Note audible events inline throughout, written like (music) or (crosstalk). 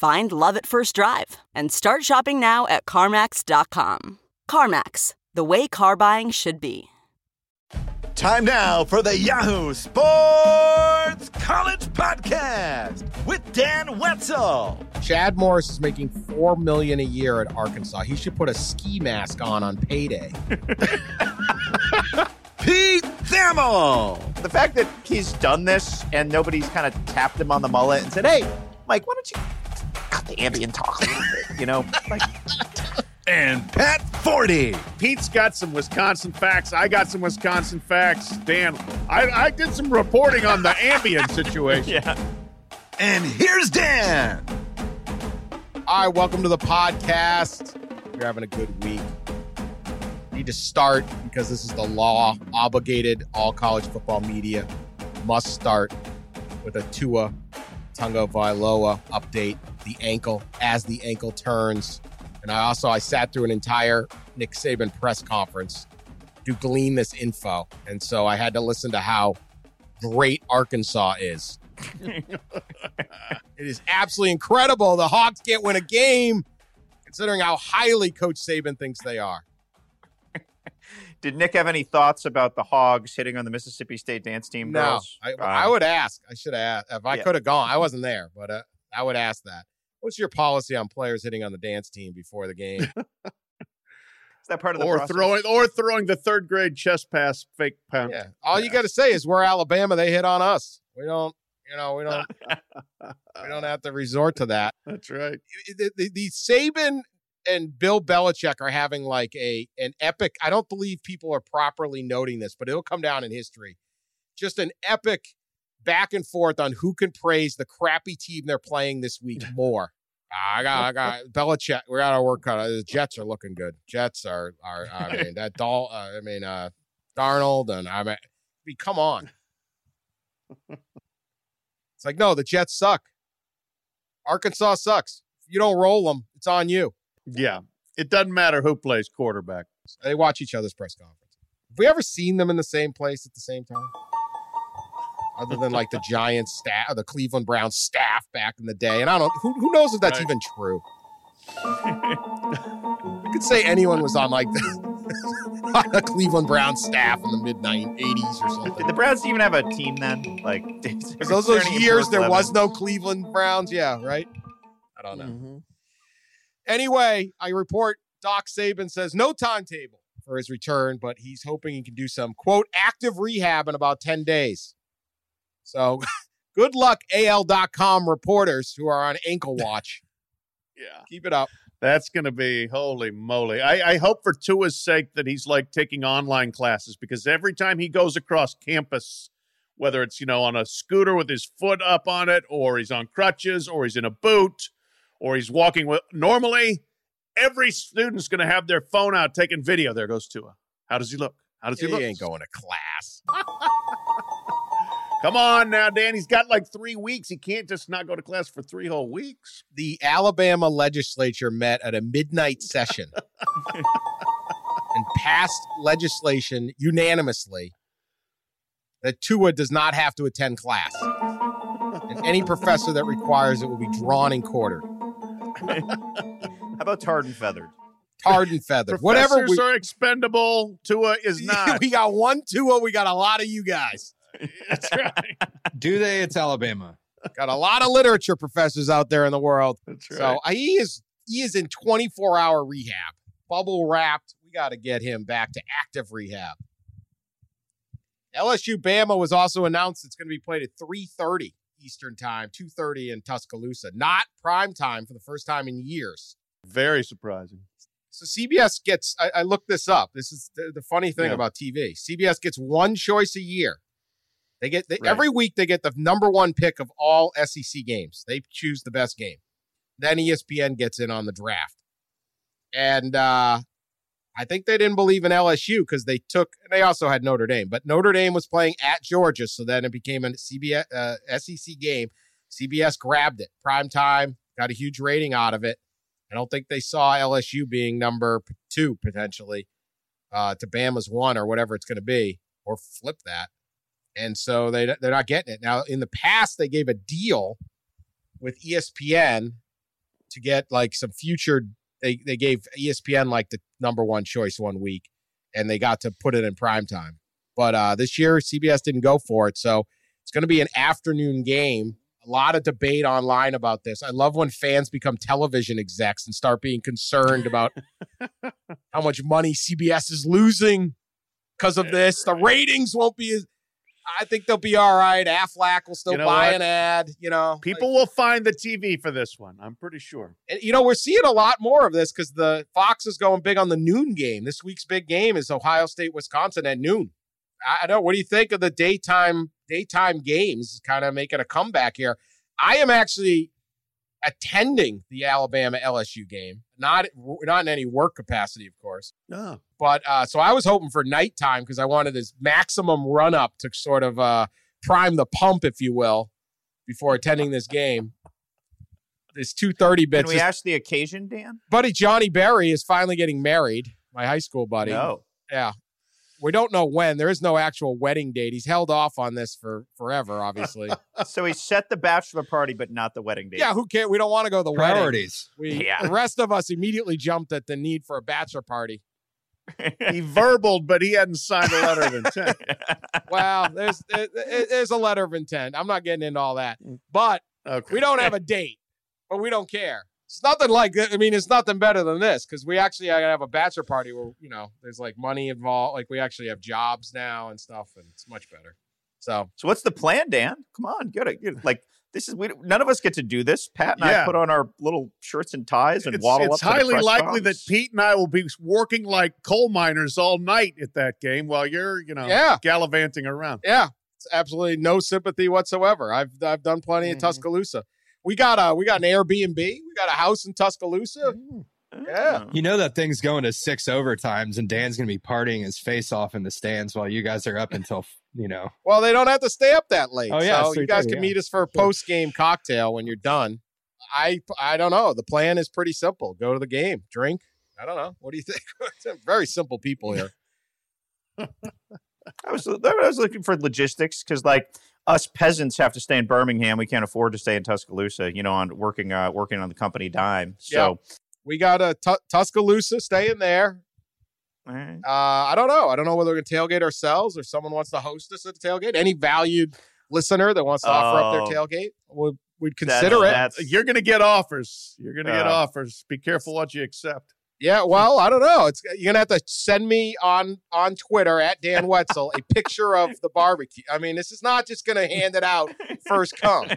Find love at first drive and start shopping now at CarMax.com. CarMax, the way car buying should be. Time now for the Yahoo Sports College Podcast with Dan Wetzel. Chad Morris is making four million a year at Arkansas. He should put a ski mask on on payday. (laughs) Pete Thamel. The fact that he's done this and nobody's kind of tapped him on the mullet and said, "Hey, Mike, why don't you cut the Ambien talk a little bit?" You know, (laughs) like And Pat Forde. Pete's got some Wisconsin facts. I got some Wisconsin facts. Dan, I, I did some reporting on the ambient (laughs) situation. yeah. And here's Dan. All right, welcome to the podcast. You're having a good week. Need to start because this is the law obligated all college football media must start with a Tua Tagovailoa update. The ankle as the ankle turns, and I also I sat through an entire Nick Saban press conference to glean this info, and so I had to listen to how great Arkansas is. (laughs) it is absolutely incredible. The Hogs can't win a game, considering how highly Coach Saban thinks they are. Did Nick have any thoughts about the Hogs hitting on the Mississippi State dance team No, girls? I, Um, I would ask. I should have asked if I Yeah. could have gone. I wasn't there, but uh, I would ask that. What's your policy on players hitting on the dance team before the game? (laughs) Is that part of the Or process? throwing or throwing the third grade chest pass fake pound. yeah, all you got to say is we're Alabama. They hit on us. We don't. You know, we don't. we don't (laughs) have to resort to that. That's right. the, the, the Saban and Bill Belichick are having like a an epic. I don't believe people are properly noting this, but it'll come down in history. Just an epic back and forth on who can praise the crappy team they're playing this week (laughs) more. I got, I got (laughs) Belichick. We got our work cut. The Jets are looking good. Jets are, are. I (laughs) mean, that doll. Uh, I mean, uh, Darnold, and I mean, I mean, come on. It's like, no, the Jets suck. Arkansas sucks. If you don't roll them, it's on you. Yeah. It doesn't matter who plays quarterback. They watch each other's press conference. Have we ever seen them in the same place at the same time? Other than like the Giants staff, or the Cleveland Browns staff back in the day, and I don't. Who, who knows if that's Right. even true? you could say anyone was on like the, (laughs) on the Cleveland Browns staff in the mid 80s or something. Did the Browns even have a team then? Like, (laughs) did, Because those those years there was no Cleveland Browns. Yeah, right. I don't know. Mm-hmm. Anyway, I report Doc Saban says no timetable for his return, but he's hoping he can do some quote active rehab in about 10 days. So (laughs) good luck, AL.com reporters who are on ankle (laughs) watch. Yeah. Keep it up. That's going to be holy moly. I, I hope for Tua's sake that he's like taking online classes because every time he goes across campus, whether it's, you know, on a scooter with his foot up on it, or he's on crutches, or he's in a boot, or he's walking with normally, every student's going to have their phone out taking video. There goes Tua. How does he look? How does he He look? He ain't going to class. (laughs) Come on now, Dan. He's got like three weeks. He can't just not go to class for three whole weeks. The Alabama legislature met at a midnight session (laughs) and passed legislation unanimously that Tua does not have to attend class. And any professor that requires it will be drawn and quartered. (laughs) How about tarred and feathered? tarred and feathered. Whatever. Professors We, are expendable. Tua is (laughs) not. we got one Tua. We got a lot of you guys. (laughs) That's right. (laughs) Do they? It's Alabama. Got a lot of literature professors out there in the world. That's right. So uh, he is he is in 24 hour rehab, bubble wrapped. We got to get him back to active rehab. LSU Bama was also announced it's going to be played at 3:30 Eastern Time, 2:30 in Tuscaloosa. Not prime time for the first time in years. Very surprising. So CBS gets. I, I looked this up. This is the, the funny thing Yeah. about TV. CBS gets one choice a year. They get they, Right. every week. They get the number one pick of all SEC games. They choose the best game. Then ESPN gets in on the draft, and uh, I think they didn't believe in LSU because they took. They also had Notre Dame, but Notre Dame was playing at Georgia, so then it became a CBS uh, SEC game. CBS grabbed it prime time, got a huge rating out of it. I don't think they saw LSU being number two potentially uh, to Bama's one or whatever it's going to be, or flip that. And so they they're not getting it now. In the past, they gave a deal with ESPN to get like some future. They they gave ESPN like the number one choice one week, and they got to put it in prime time. But uh, this year, CBS didn't go for it, so it's going to be an afternoon game. A lot of debate online about this. I love when fans become television execs and start being concerned about (laughs) how much money CBS is losing because of this. The ratings won't be as. I think they'll be all right. Aflac will still You know buy what? an ad. You know, People will find the TV for this one. I'm pretty sure. and, you know, we're seeing a lot more of this because the Fox is going big on the noon game. This week's big game is Ohio State, Wisconsin at noon. I I don't know. What do you think of the daytime daytime games? Kind of making a comeback here. I am actually attending the Alabama LSU game, not not in any work capacity, of course. Oh. But uh, so I was hoping for nighttime because I wanted this maximum run up to sort of uh, prime the pump, if you will, before attending this game. This two thirty Can we ask the occasion, Dan? buddy Johnny Berry is finally getting married. My high school buddy. No. Yeah. We don't know when. There is no actual wedding date. He's held off on this for forever, obviously. (laughs) So he set the bachelor party, but not the wedding date. yeah, who cares? We don't want to go to the wedding. Priorities. We, Yeah. The rest of us immediately jumped at the need for a bachelor party. (laughs) He verbaled, but he hadn't signed a letter of intent. (laughs) Well, there's there- there- there's a letter of intent. I'm not getting into all that, mm. but Okay. we don't have a date, but we don't care. It's nothing like that. I mean, it's nothing better than this because we actually have a bachelor party where you know there's like money involved. Like we actually have jobs now and stuff, and it's much better. So So what's the plan, Dan? Come on, get it. get it. Like this is we none of us get to do this. Pat and I put on our little shirts and ties and It's, waddle it's up. to the highly press likely that. Pete and I will be working like coal miners all night at that game while you're, you know, Yeah. gallivanting around. yeah, it's absolutely no sympathy whatsoever. I've I've done plenty Mhm. in Tuscaloosa. We got a we got an Airbnb. We got a house in Tuscaloosa. Mm. Yeah. Oh. You know that thing's going to six overtimes, and Dan's going to be partying his face off in the stands while you guys are up until you know. (laughs) Well, they don't have to stay up that late. Oh, yeah, so so you guys 3:30, can yeah. meet us for a post game cocktail when you're done. I I don't know. The plan is pretty simple. Go to the game, drink. I don't know. What do you (laughs) think? (laughs) Very simple people here. I was I was looking for logistics because like us peasants have to stay in Birmingham. We can't afford to stay in Tuscaloosa. You know, on working uh, working on the company dime. So We got a Tu- Tuscaloosa staying there. all right. Uh, I don't know. I don't know whether we're gonna tailgate ourselves or someone wants to host us at the tailgate. Any valued listener that wants to offer up Oh. their tailgate, would we'd That's- consider it. that's- You're going to get offers. You're going to get offers. Be careful what you accept. Yeah, well, I don't know. It's you're gonna have to send me on on Twitter at Dan Wetzel a picture of the barbecue. I mean, this is not just gonna hand it out first come.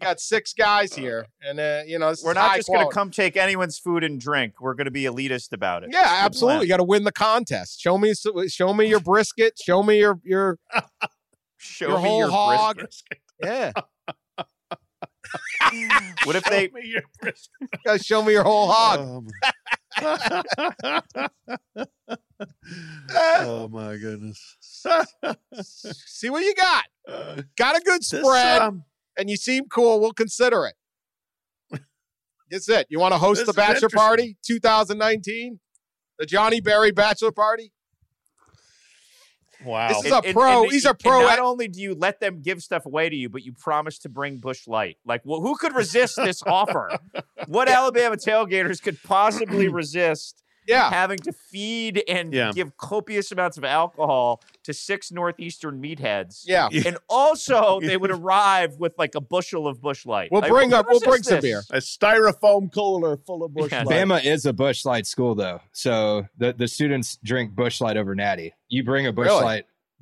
You got six guys here, and uh, you know We're not just going to come take anyone's food and drink. We're going to be elitist about it. Yeah, That's absolutely. You got to win the contest. Show me, show me your brisket. Show me your your (laughs) Show your me whole your hog. brisket. yeah. (laughs) What if Show they? me your brisket. You got to show me your whole hog. Oh, my- (laughs) oh my goodness. See what you got. Uh, Got a good this, spread, um, and you seem cool. We'll consider it. That's it. You want to host the bachelor party 2019? The Johnny Berry bachelor party? Wow. This is a pro- the- he's a pro Not only do you let them give stuff away to you, but you promise to bring Busch Light. Like, well, who could resist this (laughs) offer? What Alabama tailgaters could possibly (clears throat) resist Yeah. having to feed and Yeah. give copious amounts of alcohol to six northeastern meatheads. Yeah. (laughs) And also, they would (laughs) arrive with like a bushel of Busch Light. We'll Like, bring up- we'll is bring some beer. A styrofoam cooler full of Busch Yeah. Light. Bama is a Busch Light school, though. So the, the students drink Busch Light over Natty. You bring a Busch Really?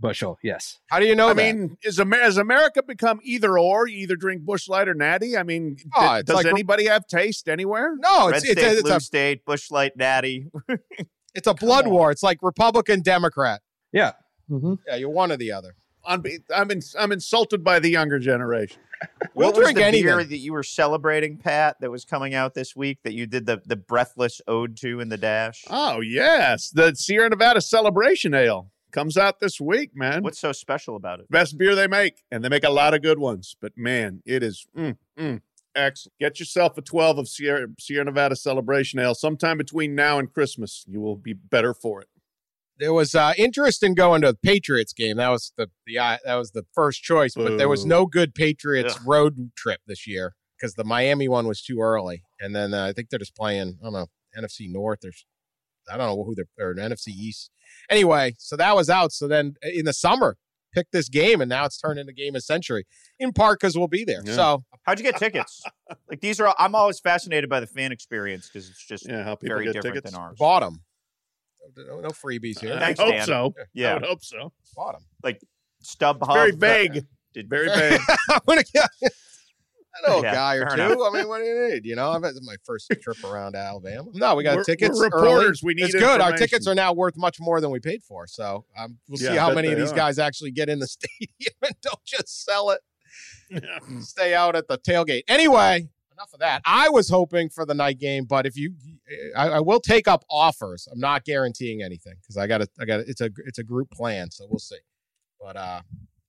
Light bushel, yes. How do you know I that? mean, is Amer- has America become either or? You either drink Busch Light or Natty? I mean, Oh, d- does like- anybody have taste anywhere? no, Red it's it's State, a, it's Blue a State, Busch Light, Natty. (laughs) it's a blood war. It's like Republican Democrat. Yeah. Mm-hmm. Yeah, you're one or the other. I'm, I'm, in, I'm insulted by the younger generation. We'll what was drink the anything. beer that you were celebrating, Pat, that was coming out this week that you did the, the breathless ode to in the dash? Oh, yes. The Sierra Nevada Celebration Ale comes out this week, man. What's so special about it? best beer they make, and they make a lot of good ones. But man, it is mm, mm, excellent. Get yourself a 12 of Sierra, Sierra Nevada Celebration Ale sometime between now and Christmas. You will be better for it. There was uh, interest in going to the Patriots game. That was the the uh, that was the first choice, but there was no good Patriots Ugh. road trip this year because the Miami one was too early. And then uh, I think they're just playing. I don't know NFC North or s- I don't know who they're or NFC East. Anyway, so that was out. So then uh, in the summer, pick this game, and now it's turned into game of century in part because we'll be there. Yeah. So How'd you get tickets? (laughs) like these are, I'm always fascinated by the fan experience because it's just Yeah, how people very get different tickets. than ours. bought them. No, no freebies here. I Thanks, hope Dan. so. I Yeah, would hope so. Bought them. StubHub. Very uh, vague. Did, Very vague. (laughs) I'm gonna get. I know Yeah, a guy or two. enough. I mean, what do you need? You know, I've had my first trip around Alabama. No, we got We're- tickets. we're early. reporters. We need It's good. Our tickets are now worth much more than we paid for. So um, we'll Yeah, see how many of these are. guys actually get in the (laughs) stadium and don't just sell it, Yeah. stay out at the tailgate. Anyway, enough of that. I was hoping for the night game, but if you, I, I will take up offers. I'm not guaranteeing anything because I got to, I got to, it's a, it's a group plan, so we'll see. But uh,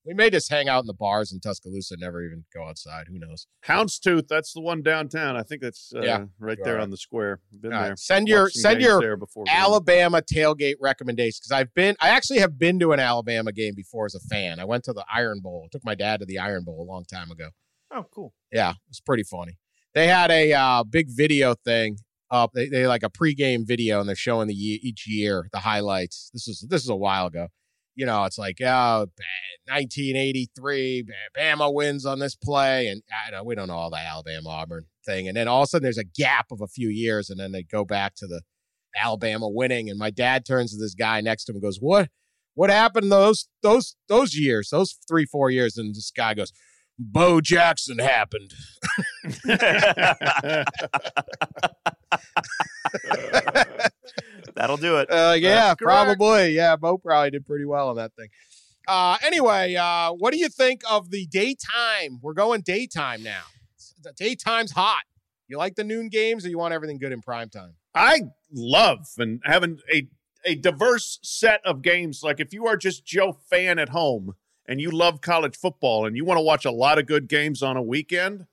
we may just hang out in the bars in Tuscaloosa, and never even go outside. Who knows? Houndstooth, that's the one downtown. I think that's uh, Yeah, right there are. on the square. Been All right, there. Send your Watched some send your there before. Alabama tailgate recommendations because I've been I actually have been to an Alabama game before as a fan. I went to the Iron Bowl. I took my dad to the Iron Bowl a long time ago. oh, cool. Yeah, it was pretty funny. They had a uh, big video thing up. They they like a pregame video and they're showing the ye- each year the highlights. This is this is a while ago. You know, it's like oh, 1983, Bama wins on this play, and I know we don't know all the Alabama Auburn thing, and then all of a sudden there's a gap of a few years, and then they go back to the Alabama winning, and my dad turns to this guy next to him and goes, "What? What happened those those those years? Those three four years?" And this guy goes, "Bo Jackson happened." That'll do it. Uh, yeah, correct. probably. Yeah, Bo probably did pretty well on that thing. Uh, anyway, uh, what do you think of the daytime? We're going daytime now. The daytime's hot. You like the noon games, or you want everything good in prime time? I love and having a a diverse set of games. Like if you are just Joe fan at home and you love college football and you want to watch a lot of good games on a weekend,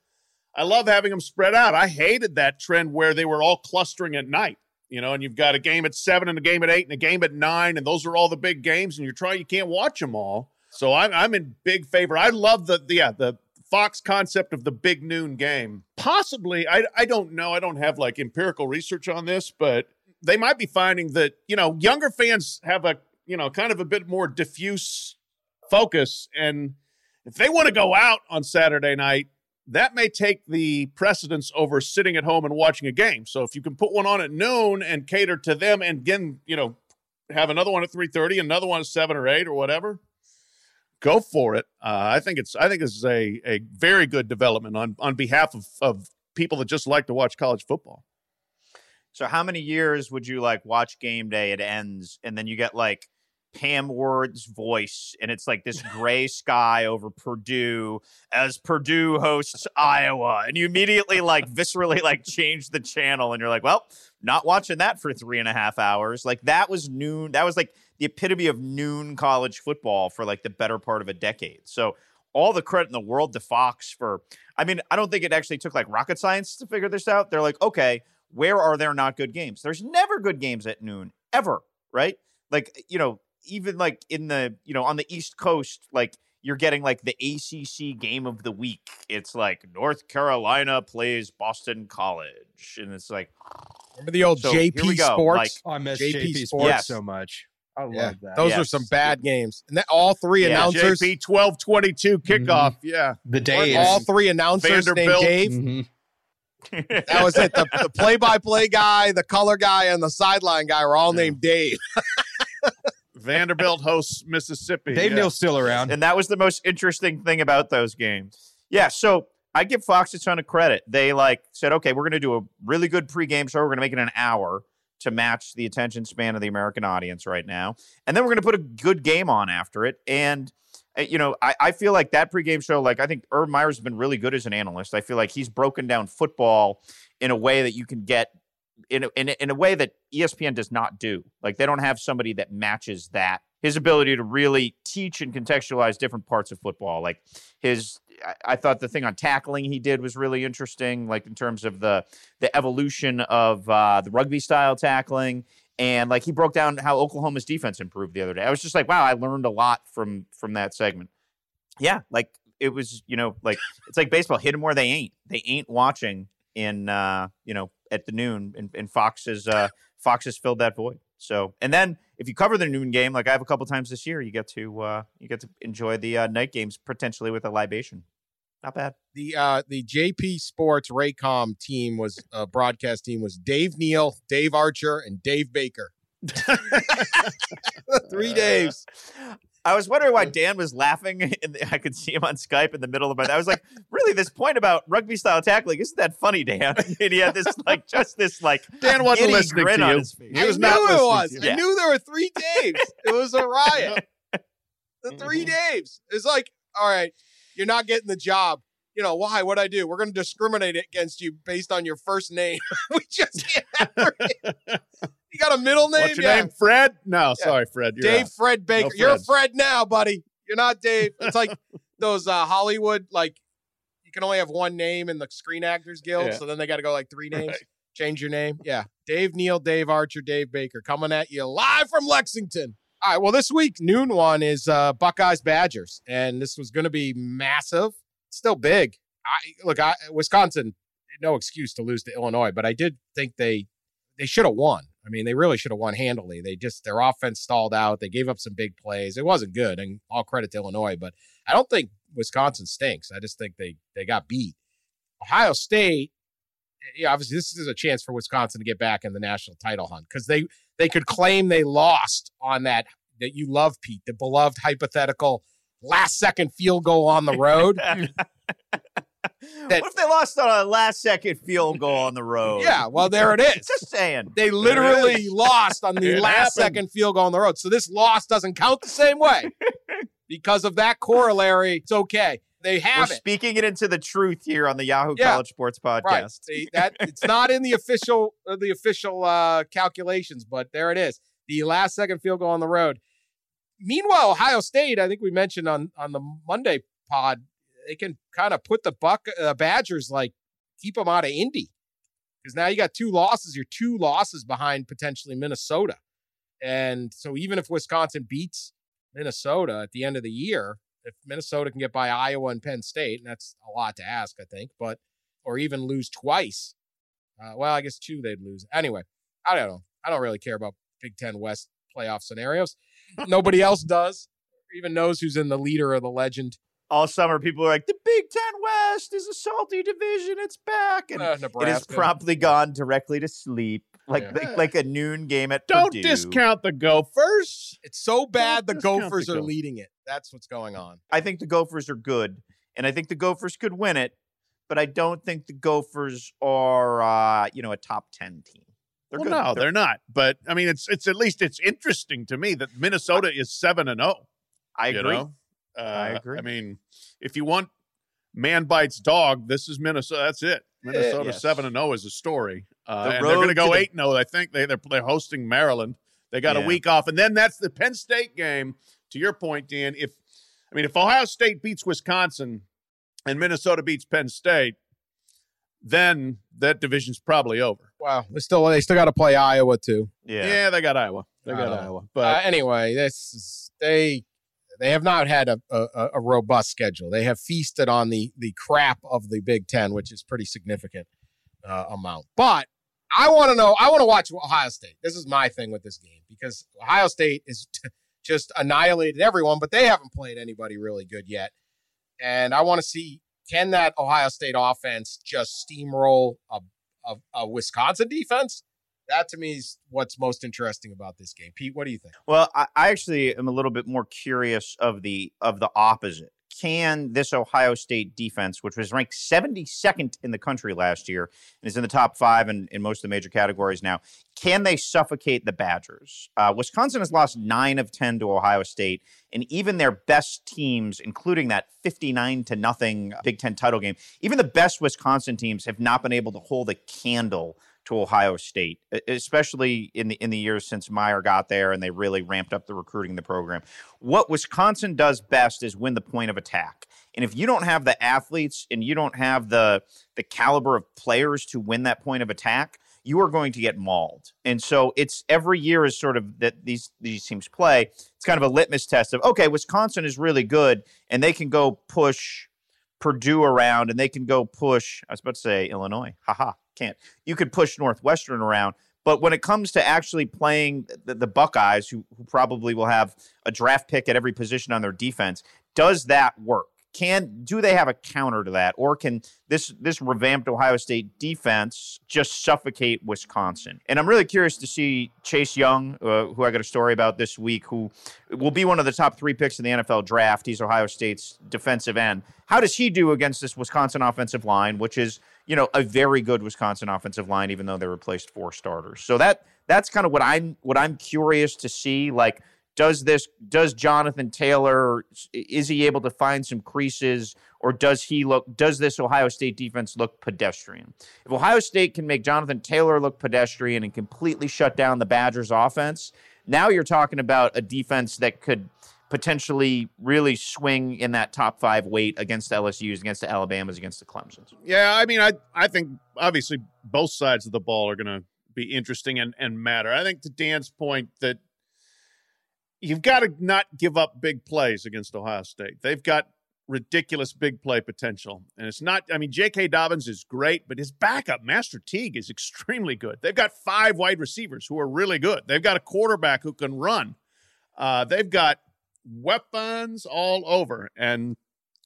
I love having them spread out. I hated that trend where they were all clustering at night. You know, and you've got a game at seven and a game at eight and a game at nine, and those are all the big games, and you're trying, you can't watch them all. So I'm I'm in big favor. I love the, the yeah the Fox concept of the big noon game. Possibly, I I don't know. I don't have like empirical research on this, but they might be finding that you know younger fans have a you know kind of a bit more diffuse focus, and if they want to go out on Saturday night, that may take the precedence over sitting at home and watching a game. So if you can put one on at noon and cater to them, and again, you know, have another one at three thirty, another one at seven or eight or whatever, go for it. Uh, I think it's I think this is a a very good development on on behalf of of people that just like to watch college football. So how many years would you like watch game day? It ends, and then you get like Pam Ward's voice, and it's like this gray sky over Purdue as Purdue hosts Iowa, and you immediately like viscerally like change the channel, and you're like, well, not watching that for three and a half hours. Like that was noon. That was like the epitome of noon college football for like the better part of a decade. So all the credit in the world to Fox for. I mean, I don't think it actually took like rocket science to figure this out. They're like, okay, where are there not good games? There's never good games at noon, ever, right? Like, you know, even like in the, you know, on the East Coast, like you're getting like the ACC game of the week. It's like North Carolina plays Boston College. And it's like, Remember the old So, JP Sports? like- Oh, I miss JP JP, Sports. Sports Yes. so much. I love yeah, that. those were Yes. some bad games. And that, all three Yeah, announcers, JP twelve twenty two kickoff. Yeah, the weren't all three announcers named Vanderbilt. Dave. Mhm. (laughs) That was it. The, the play-by-play guy, the color guy, and the sideline guy were all Yeah. named Dave. (laughs) Vanderbilt hosts Mississippi. Dave yeah. Neal's still around. and that was the most interesting thing about those games. Yeah, so I give Fox a ton of credit. They like said, okay, we're going to do a really good pregame show. We're going to make it an hour to match the attention span of the American audience right now, and then we're going to put a good game on after it. And uh, you know, I, I feel like that pregame show, like I think Urban Meyer has been really good as an analyst. I feel like he's broken down football in a way that you can get in a, in a, in a way that ESPN does not do. Like they don't have somebody that matches that. His ability to really teach and contextualize different parts of football, like his, I, I thought the thing on tackling he did was really interesting, like in terms of the the evolution of uh, the rugby style tackling, and like he broke down how Oklahoma's defense improved the other day. I was just like, wow, I learned a lot from from that segment. Yeah, like it was, you know, like it's like baseball. Hit them where they ain't. They ain't watching in, uh, you know, at the noon, and, and Fox has uh, Fox has filled that void. So, and then if you cover the noon game, like I have a couple times this year, you get to uh, you get to enjoy the uh, night games potentially with a libation. Not bad. The uh, the JP Sports Raycom team was uh, broadcast team was Dave Neal, Dave Archer, and Dave Baker. (laughs) (laughs) Three Daves. I was wondering why Dan was laughing. (laughs) In the, I could see him on Skype in the middle of it. I was like, really, this point about rugby style tackling isn't that funny, Dan? (laughs) And he had this like just this like Dan wasn't giddy listening grin to on you. his face. He was I not knew it was. to I you. Yeah. knew there were three Daves. It was a riot. the three Daves. It's like, all right, you're not getting the job. You know why? What I do? We're going to discriminate against you based on your first name. (laughs) we just can't. You got a middle name? What's your Yeah. name? Fred? No, sorry, Fred. You're Dave out. Fred Baker. No You're Fred now, buddy. You're not Dave. It's like (laughs) those uh, Hollywood, like you can only have one name in the Screen Actors Guild, Yeah. so then they got to go like three names. Right. Change your name. Yeah. Dave Neal, Dave Archer, Dave Baker coming at you live from Lexington. All right. Well, this week, noon one is uh, Buckeyes Badgers, and this was going to be massive. Still big. I look. I Wisconsin, no excuse to lose to Illinois, but I did think they they should have won. I mean, they really should have won handily. They just their offense stalled out. They gave up some big plays. It wasn't good, and all credit to Illinois. But I don't think Wisconsin stinks. I just think they they got beat. Ohio State, eh, yeah, obviously this is a chance for Wisconsin to get back in the national title hunt because they they could claim they lost on that that you love, Pete, the beloved hypothetical last second field goal on the road. (laughs) what if they lost on a last second field goal on the road? yeah, well there it is. Just saying. They literally lost on the It last happened. second field goal on the road. So this loss doesn't count the same way. (laughs) because of that corollary, it's okay. They We're have it. speaking it into the truth here on the Yahoo Yeah. College Sports Podcast. Right. They- that it's not in the official uh, the official uh, calculations, but there it is. The last second field goal on the road. Meanwhile, Ohio State, I think we mentioned on on the Monday pod, they can kind of put the buck uh, Badgers like keep them out of Indy because now you got two losses. You're two losses behind potentially Minnesota, and so even if Wisconsin beats Minnesota at the end of the year, if Minnesota can get by Iowa and Penn State, and that's a lot to ask, I think, but or even lose twice. Uh, well, I guess two they'd lose. Anyway, I don't know. I don't really care about Big Ten West playoff scenarios. Nobody else does, even knows who's in the leader or the legend. All summer, people are like, the Big Ten West is a salty division. It's back. And Uh, it has promptly gone directly to sleep. Like, Yeah. like, like a noon game at Don't Purdue. discount the Gophers. It's so bad the discount the Gophers are Gophers. leading it. That's what's going on. I think the Gophers are good, and I think the Gophers could win it, but I don't think the Gophers are, uh, you know, a top ten team. They're well, good. no, they're not. But I mean, it's it's at least it's interesting to me that Minnesota is seven and zero. I agree. know? Uh, I agree. I mean, if you want man bites dog, this is Minnesota. That's it. Minnesota seven and zero is a story. Uh, The and they're going to go the- eight and zero. I think they they're, they're hosting Maryland. They got a week off, and then that's the Penn State game. To your point, Dan, if I mean if Ohio State beats Wisconsin and Minnesota beats Penn State, then that division's probably over. Wow, they still they still got to play Iowa too. Yeah. Yeah, they got Iowa. They got Uh, Iowa. Uh, But anyway, this is, they they have not had a, a a robust schedule. They have feasted on the the crap of the Big Ten, which is pretty significant uh, amount. But I want to know. I want to watch Ohio State. This is my thing with this game because Ohio State is t- just annihilated everyone, but they haven't played anybody really good yet. And I want to see can that Ohio State offense just steamroll a, a, a Wisconsin defense? That to me is what's most interesting about this game. Pete, what do you think? Well, I, I actually am a little bit more curious of the of the opposite. Can this Ohio State defense, which was ranked 72nd in the country last year and is in the top five in, in most of the major categories now, can they suffocate the Badgers? Uh, Wisconsin has lost nine of 10 to Ohio State, and even their best teams, including that 59 to nothing Big Ten title game, even the best Wisconsin teams have not been able to hold a candle to Ohio State, especially in the in the years since Meyer got there and they really ramped up the recruiting in the program. What Wisconsin does best is win the point of attack. And if you don't have the athletes and you don't have the the caliber of players to win that point of attack, you are going to get mauled. And so it's every year is sort of that these these teams play. It's kind of a litmus test of okay, Wisconsin is really good and they can go push Purdue around and they can go push. I was about to say Illinois. Haha can't. You could push Northwestern around, but when it comes to actually playing the, the, Buckeyes, who, who probably will have a draft pick at every position on their defense, does that work? Can do they have a counter to that, or can this this revamped Ohio State defense just suffocate Wisconsin? And I'm really curious to see Chase Young, uh, who I got a story about this week, who will be one of the top three picks in the NFL draft. He's Ohio State's defensive end. How does he do against this Wisconsin offensive line, which is you know, a very good Wisconsin offensive line, even though they replaced four starters. So that that's kind of what I'm what I'm curious to see. Like, does this does Jonathan Taylor is he able to find some creases, or does he look does this Ohio State defense look pedestrian? If Ohio State can make Jonathan Taylor look pedestrian and completely shut down the Badgers offense, now you're talking about a defense that could potentially really swing in that top five weight against the LSU's, against the Alabamas, against the Clemsons. Yeah, I mean, I I think obviously both sides of the ball are going to be interesting and and matter. I think to Dan's point that you've got to not give up big plays against Ohio State. They've got ridiculous big play potential. And it's not, I mean, J.K. Dobbins is great, but his backup, Master Teague, is extremely good. They've got five wide receivers who are really good. They've got a quarterback who can run. Uh, they've got weapons all over. And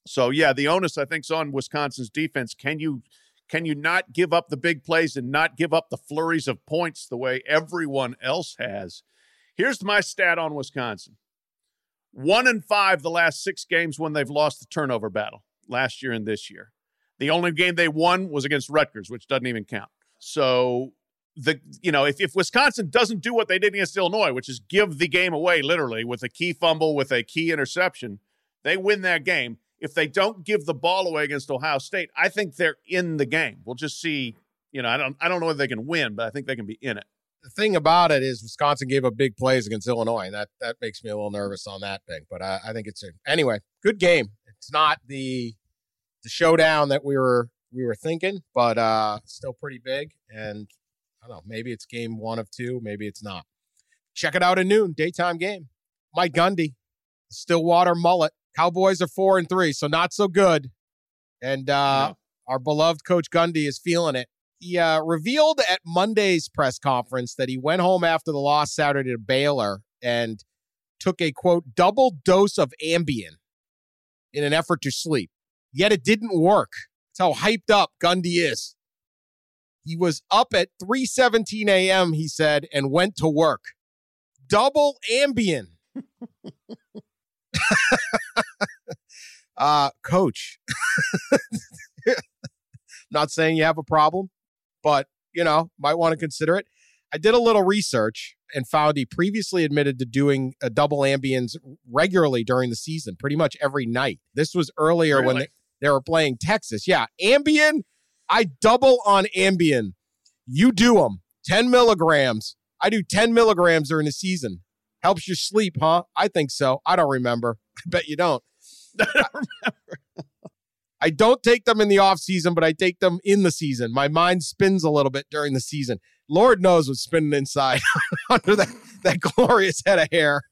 so, yeah, the onus I think is on Wisconsin's defense. Can you can you not give up the big plays and not give up the flurries of points the way everyone else has? Here's my stat on Wisconsin: one and five the last six games when they've lost the turnover battle last year and this year. The only game they won was against Rutgers, which doesn't even count. So the you know if, if Wisconsin doesn't do what they did against Illinois, which is give the game away literally with a key fumble with a key interception, they win that game. If they don't give the ball away against Ohio State, I think they're in the game. We'll just see. You know, I don't I don't know if they can win, but I think they can be in it. The thing about it is Wisconsin gave up big plays against Illinois, and that that makes me a little nervous on that thing. But I, I think it's a anyway good game. It's not the the showdown that we were we were thinking, but uh still pretty big. And I don't know. Maybe it's game one of two. Maybe it's not. Check it out at noon, daytime game. Mike Gundy, Stillwater mullet. Cowboys are four and three, so not so good. And uh, yeah. our beloved coach Gundy is feeling it. He uh, revealed at Monday's press conference that he went home after the loss Saturday to Baylor and took a quote double dose of Ambien in an effort to sleep. Yet it didn't work. That's how hyped up Gundy is. He was up at 3:17 a.m. he said and went to work. Double Ambien. (laughs) uh coach. (laughs) Not saying you have a problem, but you know, might want to consider it. I did a little research and found he previously admitted to doing a double Ambiens regularly during the season, pretty much every night. This was earlier really? when they, they were playing Texas. Yeah, Ambien I double on Ambien. You do them 10 milligrams. I do 10 milligrams during the season. Helps you sleep, huh? I think so. I don't remember. (laughs) I bet you don't. (laughs) I don't remember. I don't take them in the off season, but I take them in the season. My mind spins a little bit during the season. Lord knows what's spinning inside (laughs) under that, that glorious head of hair.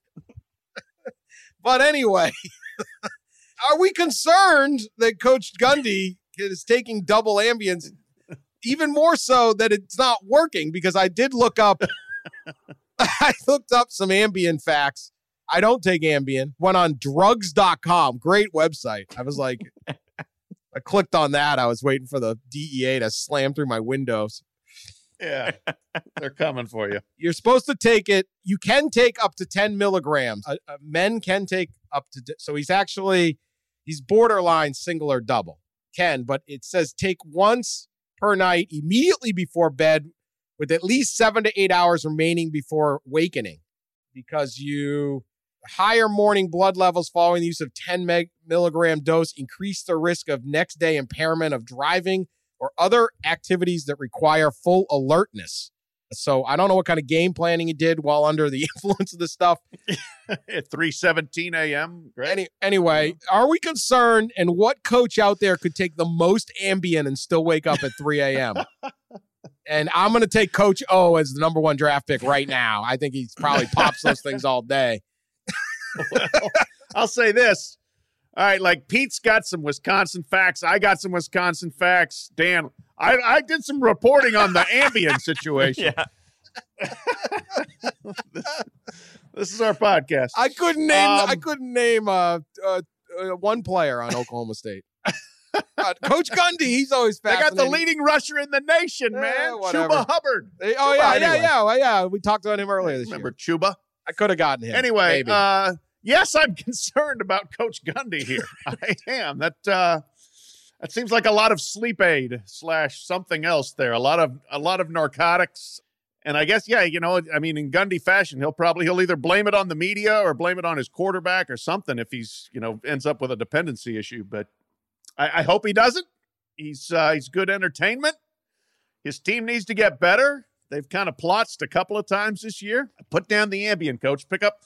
(laughs) but anyway, (laughs) are we concerned that Coach Gundy is taking double Ambiens. even more so that it's not working because I did look up. I looked up some Ambien facts. I don't take Ambien. Went on drugs.com. Great website. I was like, I clicked on that. I was waiting for the DEA to slam through my windows. Yeah, (laughs) they're coming for you. You're supposed to take it. You can take up to 10 milligrams. Uh, uh, men can take up to, so he's actually, he's borderline single or double. Can, but it says take once per night immediately before bed with at least seven to eight hours remaining before wakening because you higher morning blood levels following the use of 10 meg- milligram dose increase the risk of next day impairment of driving or other activities that require full alertness. So I don't know what kind of game planning he did while under the (laughs) influence of this stuff. (laughs) At 3:17 a.m. Any, anyway, are we concerned? And what coach out there could take the most Ambien and still wake up at 3 a.m.? (laughs) and I'm going to take Coach O as the number one draft pick right now. I think he's probably pops those things all day. (laughs) well, I'll say this. All right, like Pete's got some Wisconsin facts. I got some Wisconsin facts. Dan, I, I did some reporting on the Ambien (laughs) situation. Yeah. (laughs) this, this is our podcast. I couldn't name. Um, I couldn't name uh, uh, uh, one player on Oklahoma State. Uh, Coach Gundy, he's always fascinating. They got the leading rusher in the nation, man. whatever. Chuba Hubbard. They- oh yeah, Chuba, yeah, anyway. yeah, well, yeah. We talked about him earlier this Remember year. Remember Chuba? I could have gotten him. Anyway, maybe. uh, yes, I'm (laughs) concerned about Coach Gundy here. (laughs) I am. That uh, that seems like a lot of sleep aid slash something else there. A lot of a lot of narcotics. And I guess, yeah, you know, I mean, in Gundy fashion, he'll probably he'll either blame it on the media or blame it on his quarterback or something if he's, you know, ends up with a dependency issue. But I, I hope he doesn't. He's uh, he's good entertainment. His team needs to get better. They've kind of plotzed a couple of times this year. Put down the Ambien, coach. Pick up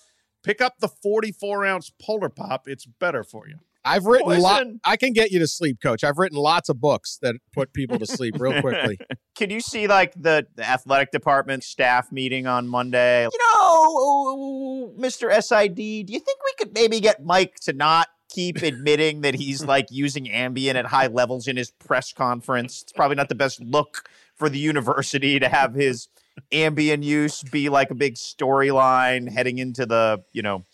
pick up the 44 ounce Polar Pop. It's better for you. I've written a lot. I can get you to sleep, Coach. I've written lots of books that put people to sleep real (laughs) quickly. Can you see like the, the athletic department staff meeting on Monday? You know, Mr. SID, do you think we could maybe get Mike to not keep admitting that he's like (laughs) using Ambien at high levels in his press conference? It's probably not the best look for the university to have his Ambien use be like a big storyline heading into the, you know,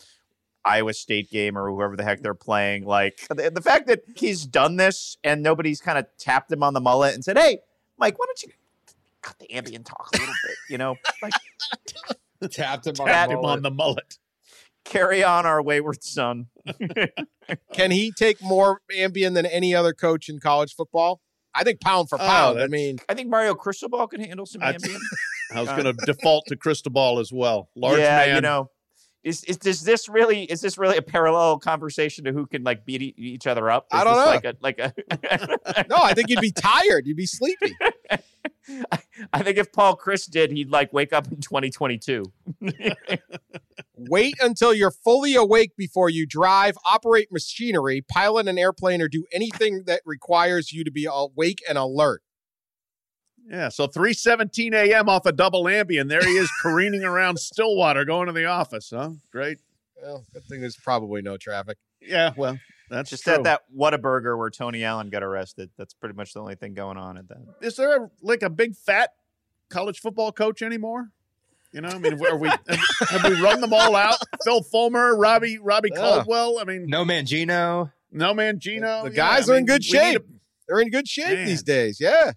Iowa State game or whoever the heck they're playing. Like the, the fact that he's done this and nobody's kind of tapped him on the mullet and said, "Hey, Mike, why don't you cut the Ambien talk a little bit?" You know, like (laughs) Tapped him on the him mullet. on the mullet. carry on our wayward son. (laughs) Can he take more Ambien than any other coach in college football? I think pound for Oh, pound. I mean, I think Mario Cristobal can handle some Ambien. (laughs) I was uh, going to default to Cristobal as well. Large yeah, man. you know. Is, is is this really is this really a parallel conversation to who can like beat e- each other up? Is I don't know. Like a like a (laughs) no, I think you'd be tired. You'd be sleepy. (laughs) I, I think if Paul Chris did, he'd like wake up in 2022. (laughs) Wait until you're fully awake before you drive, operate machinery, pilot an airplane, or do anything that requires you to be awake and alert. Yeah, so 3:17 a.m. off a double Ambien. There he is (laughs) careening around Stillwater going to the office, huh? Great. Well, good thing there's probably no traffic. Yeah, well, that's Just true. at that Whataburger where Tony Allen got arrested. That's pretty much the only thing going on at that. Is there a, like a big fat college football coach anymore? You know, I mean, are we have, have we run them all out? (laughs) Phil Fulmer, Robbie Robbie Yeah. Caldwell. I mean, No Mangino. no man, Gino. The Yeah, guys I are in mean, good we need shape. They're in good shape Man. these days. Yeah.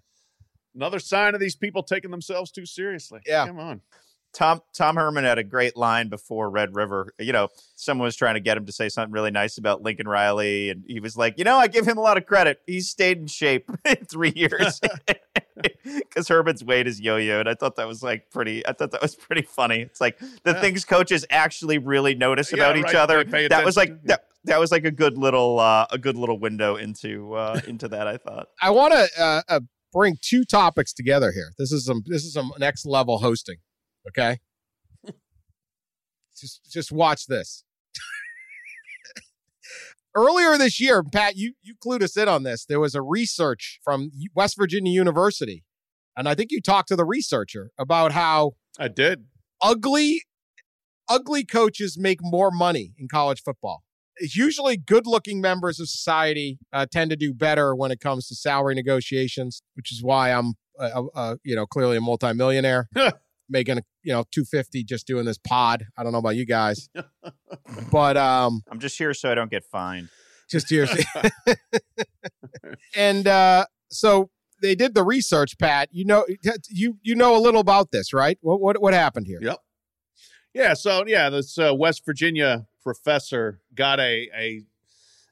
Another sign of these people taking themselves too seriously. Yeah. come on. Tom Tom Herman had a great line before Red River. You know, someone was trying to get him to say something really nice about Lincoln Riley, and he was like, "You know, I give him a lot of credit. He's stayed in shape (laughs) in three years (laughs) (laughs) because Herman's weight is yo-yo." And I thought that was like pretty. I thought that was pretty funny. It's like the Yeah. things coaches actually really notice Yeah, about each other. That was like attention. that. That was like a good little uh, a good little window into uh, into that. I thought. I want to uh, uh, bring two topics together here. This is some this is some next level hosting. Okay, just just watch this. (laughs) Earlier this year, Pat, you you clued us in on this. There was a research from West Virginia University, and I think you talked to the researcher about how I did. ugly ugly coaches make more money in college football. Usually good-looking members of society uh, tend to do better when it comes to salary negotiations, which is why I'm, uh, uh, you know, clearly a multimillionaire, (laughs) making you know 250 just doing this pod. I don't know about you guys, (laughs) but um, I'm just here so I don't get fined. just here. (laughs) and uh, so they did the research, Pat. You know, you you know a little about this, right? What what what happened here? Yep. Yeah. So yeah, this uh, West Virginia professor got a a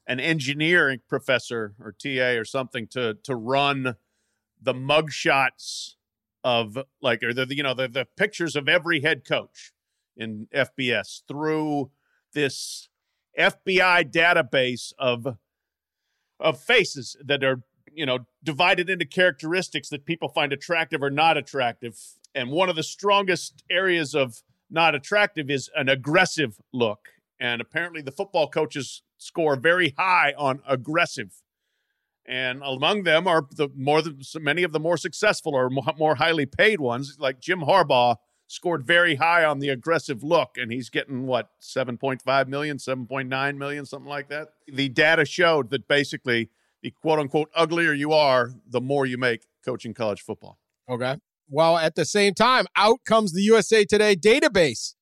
an engineering professor or TA or something to to run the mugshots of like or the you know the the pictures of every head coach in FBS through this FBI database of of faces that are you know divided into characteristics that people find attractive or not attractive. And one of the strongest areas of not attractive is an aggressive look and apparently the football coaches score very high on aggressive. And among them are the more than many of the more successful or more highly paid ones like Jim Harbaugh scored very high on the aggressive look and he's getting what 7.5 million 7.9 million something like that? The data showed that basically the quote unquote uglier you are the more you make coaching college football. Okay. Well, at the same time, out comes the USA Today database,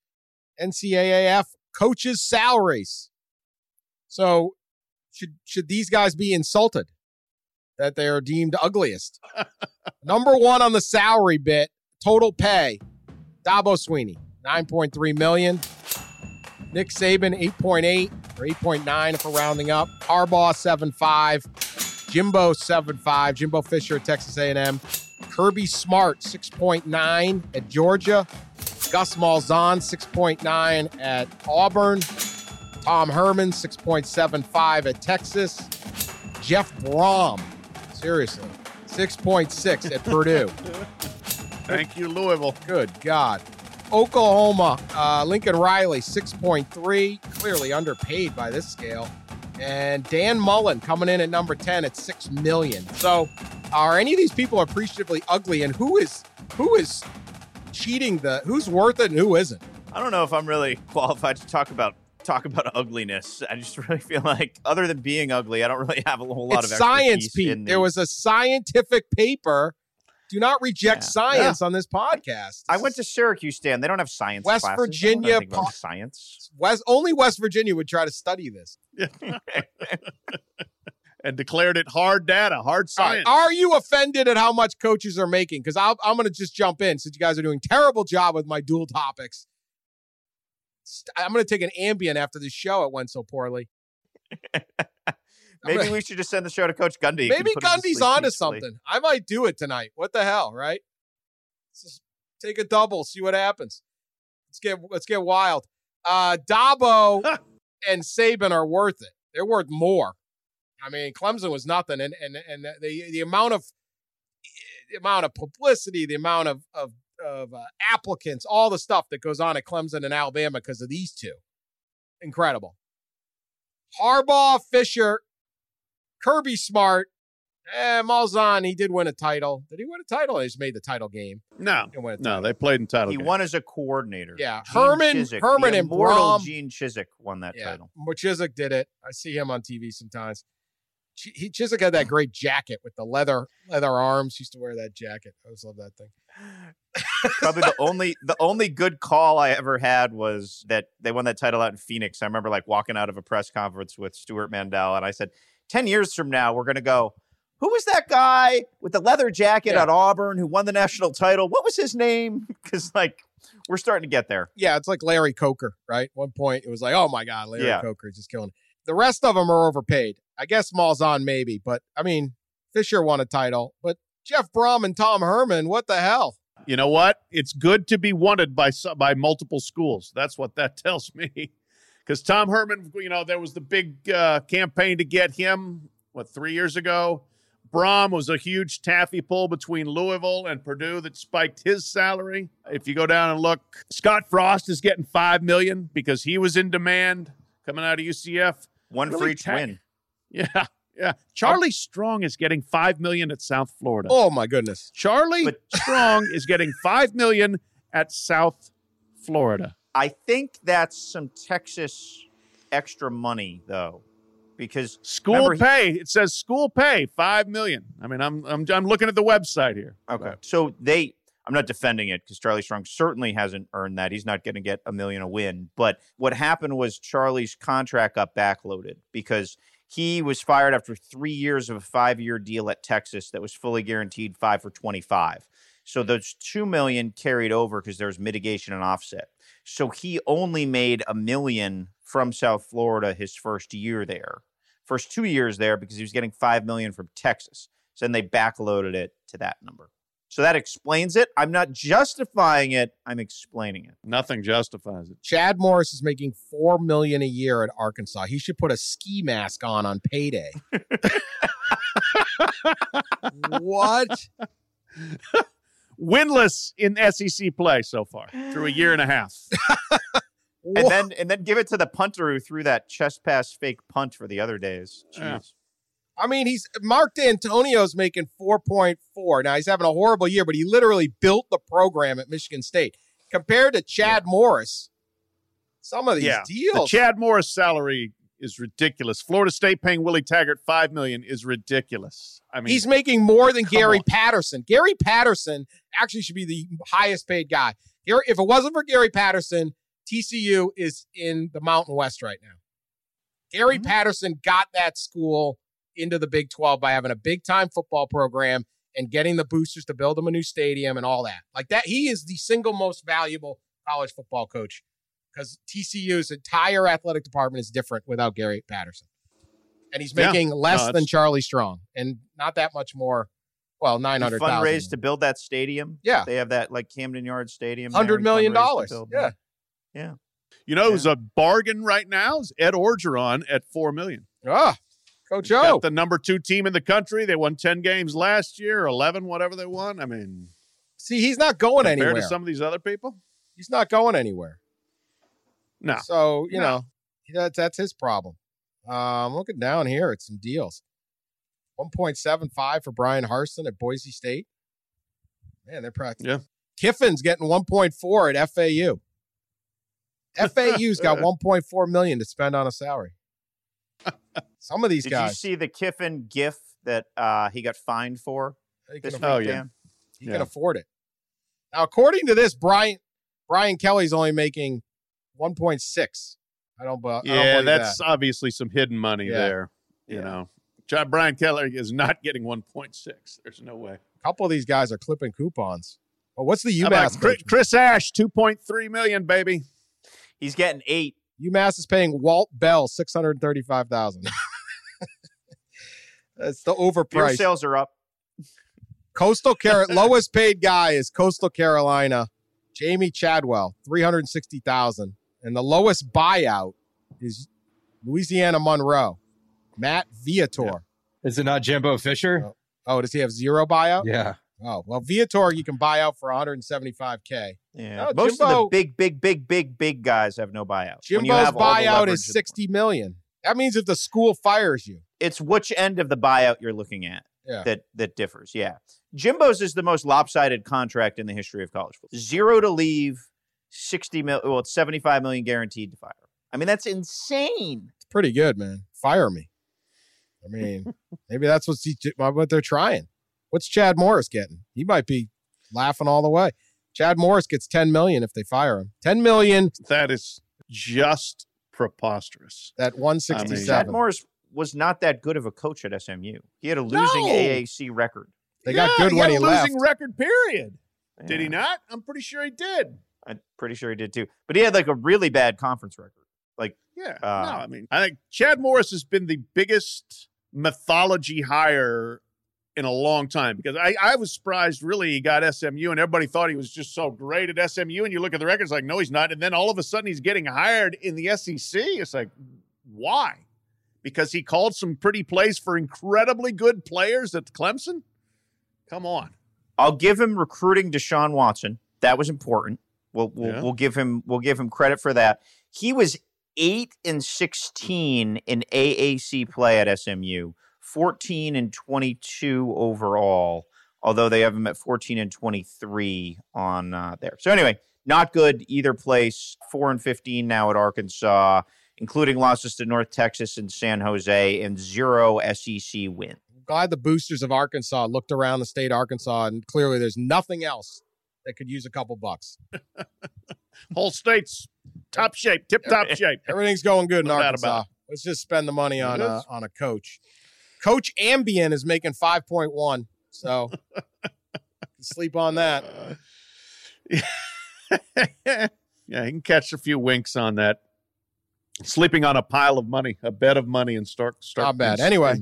NCAAF coaches' salaries. So, should should these guys be insulted that they are deemed ugliest? (laughs) Number one on the salary bit, total pay, Dabo Swinney, nine point three million. Nick Saban, eight point eight or eight point nine if we're rounding up. Harbaugh, seven five. Jimbo, seven five. Jimbo Fisher, Texas A&M. Kirby Smart, 6.9 at Georgia. Gus Malzahn, 6.9 at Auburn. Tom Herman, 6.75 at Texas. Jeff Brohm, seriously, 6.6 at Purdue. (laughs) thank you louisville Good God. Oklahoma, uh, Lincoln Riley, 6.3, clearly underpaid by this scale. And Dan Mullen coming in at number 10 at 6 million. So are any of these people appreciatively ugly and who is who is cheating the who's worth it and who isn't? I don't know if I'm really (laughs) qualified to talk about talk about ugliness. I just (laughs) really feel like, other than being ugly, I don't really have a whole lot it's of science, Pete. in the- There was a scientific paper. Do not reject Yeah. science on this podcast. I went to Syracuse, Dan. They don't have science. West classes. I don't know Virginia po- science. West only West Virginia would try to study this. (laughs) and declared it hard data hard All right, science Are you offended at how much coaches are making? Because I'm going to just jump in since you guys are doing terrible job with my dual topics. I'm going to take an Ambien after this show. It went so poorly. (laughs) Maybe gonna- we should just send the show to Coach Gundy. Maybe put him to Gundy's onto peacefully. something. I might do it tonight. What the hell, right? Let's just take a double, see what happens. Let's get let's get wild. Uh Dabo (laughs) and Saban are worth it. They're worth more. I mean, Clemson was nothing, and and and the the amount of the amount of publicity, the amount of of of uh, applicants, all the stuff that goes on at Clemson and Alabama because of these two, incredible. Harbaugh, Fisher, Kirby Smart, eh, Malzahn, he did win a title. Did he win a title? He just made the title game. no He didn't win a no they played in title He game. won as a coordinator. Yeah, Gene Herman- Chizik, Herman the and Brohm. Gene Chizik won that yeah, title. Chizik did it. I see him on TV sometimes. He Chizik had that great jacket with the leather leather arms. He used to wear that jacket. I always love that thing. (laughs) Probably the only the only good call I ever had was that they won that title out in Phoenix. I remember like walking out of a press conference with Stewart Mandel, and I said, 10 years from now, we're gonna go. Who was that guy with the leather jacket Yeah. at Auburn who won the national title? What was his name? (laughs) Because like we're starting to get there. Yeah, it's like Larry Coker, right? One point it was like, oh my God, Larry Yeah. Coker is just killing. it. The rest of them are overpaid. I guess Malzahn maybe, but I mean, Fisher won a title, but Jeff Brohm and Tom Herman, what the hell? You know what? It's good to be wanted by some, by multiple schools. That's what that (laughs) tells me. Because Tom Herman, you know, there was the big uh, campaign to get him. What three years ago? Brohm was a huge taffy pull between Louisville and Purdue that spiked his salary. If you go down and look, Scott Frost is getting five million because he was in demand coming out of UCF. One Really for each ta- win. Yeah, yeah. (laughs) Charlie Strong is getting five million at South Florida. Oh my goodness. Charlie But- (laughs) Strong is getting five million at South Florida. I think that's some Texas extra money though, because School Remember, he- pay. It says school pay five million. I mean, I'm I'm I'm looking at the website here. Okay. So they, I'm not defending it because Charlie Strong certainly hasn't earned that. He's not going to get a million a win. But what happened was Charlie's contract got backloaded because he was fired after three years of a five year deal at Texas that was fully guaranteed five for 25. So those two million carried over because there was mitigation and offset. So he only made a million from South Florida his first year there, first two years there because he was getting five million from Texas. So then they backloaded it to that number. So that explains it. I'm not justifying it. I'm explaining it. Nothing justifies it. Chad Morris is making four million a year at Arkansas. He should put a ski mask on on payday. (laughs) what? Winless in SEC play so far through a year and a half. (laughs) And then and then give it to the punter who threw that chest pass fake punt for the other days. Jeez. Yeah. I mean, he's Mark Dantonio's making 4.4. Now he's having a horrible year, but he literally built the program at Michigan State. Compared to Chad Morris, some of these yeah, the deals. Chad Morris salary is ridiculous. Florida State paying Willie Taggart five million is ridiculous. I mean, he's making more than Gary on. Patterson. Gary Patterson actually should be the highest paid guy. Gary, if it wasn't for Gary Patterson, TCU is in the Mountain West right now. Gary Mm-hmm. Patterson got that school into the Big 12 by having a big time football program and getting the boosters to build them a new stadium and all that. Like that, he is the single most valuable college football coach because TCU's entire athletic department is different without Gary Patterson. And he's Yeah. making less No, than Charlie Strong and not that much more. Well, He 900,000. fundraised to build that stadium. Yeah. They have that like Camden Yards Stadium. there. $100 Yeah, million. fundraised to build Yeah. that. you know, who's a bargain right now is Ed Orgeron at four million. Ah, Coach O. got the number two team in the country. They won ten games last year, eleven, whatever they won. I mean, See, he's not going anywhere. compared to some of these other people, he's not going anywhere. no. So, you No. know, that's that's his problem. Um, looking down here at some deals. 1.75 for Bryan Harsin at Boise State. Man, they're practicing. Yeah. Kiffin's getting 1.4 at FAU. (laughs) FAU's got 1.4 million to spend on a salary. Some of these Did guys, you see the Kiffin gif that uh, he got fined for this can, week, Oh, yeah. Dan? he Yeah. can afford it. Now, according to this, Brian Brian Kelly's only making 1.6. I don't, bu- I don't Yeah, that's that. obviously some hidden money Yeah. there. You Yeah. know, John Brian Kelly is not getting one point six. There's no way. A couple of these guys are clipping coupons. But what's the How UMass? Chris. Chris Ash, two point three million, baby. He's getting eight. UMass is paying Walt Bell six hundred thirty-five thousand. (laughs) That's the Beer overpriced. sales are up. Coastal Carolina (laughs) lowest paid guy is Coastal Carolina, Jamey Chadwell, three hundred sixty thousand, and the lowest buyout is Louisiana Monroe, Matt Viator. Is it not Jimbo Fisher? Oh, oh, does he have zero buyout? Yeah. Oh, well, Viator you can buy out for one hundred seventy-five k. Yeah. No, Most of the big, big, big, big, big guys have no buyout. When you Jimbo's buyout is sixty million. That means if the school fires you, It's which end of the buyout you're looking at Yeah. that that differs. Yeah. Jimbo's is the most lopsided contract in the history of college football. Zero to leave, 60 mil well, it's 75 million guaranteed to fire. I mean, that's insane. it's pretty good, man. Fire me. I mean, (laughs) maybe that's what's what they're trying. What's Chad Morris getting? He might be laughing all the way. Chad Morris gets 10 million if they fire him. 10 million That is just preposterous. at I mean- 167. Chad Morris was not that good of a coach at SMU. He had a losing No. AAC record. they got good he when had he a left. losing record. Period. Did he not? I'm pretty sure he did. I'm pretty sure he did too. But he had like a really bad conference record. Like Yeah. Uh, no, I mean, I think Chad Morris has been the biggest mythology hire in a long time because I, I was surprised really he got SMU and everybody thought he was just so great at SMU. And you look at the records like, no, he's not. And then all of a sudden he's getting hired in the SEC. It's like, why? Because he called some pretty plays for incredibly good players at Clemson? Come on. I'll give him recruiting Deshaun Watson. That was important. We'll we'll, Yeah. we'll give him we'll give him credit for that. He was eight and sixteen in AAC play at SMU, fourteen and twenty two overall. Although they have him at fourteen and twenty three on uh, there. So anyway, not good either place. Four and fifteen now at Arkansas. including losses to North Texas and San Jose, and zero SEC wins. Glad the boosters of Arkansas looked around the state of Arkansas, and clearly there's nothing else that could use a couple bucks. (laughs) Whole state's top shape, tip top shape. Everything's going good in No Arkansas. about Let's just spend the money on a, on a coach. Coach Ambien is making 5.1, so (laughs) sleep on that. (laughs) yeah, he can catch a few winks on that. Sleeping on a pile of money, a bed of money and start start. Not bad. Anyway.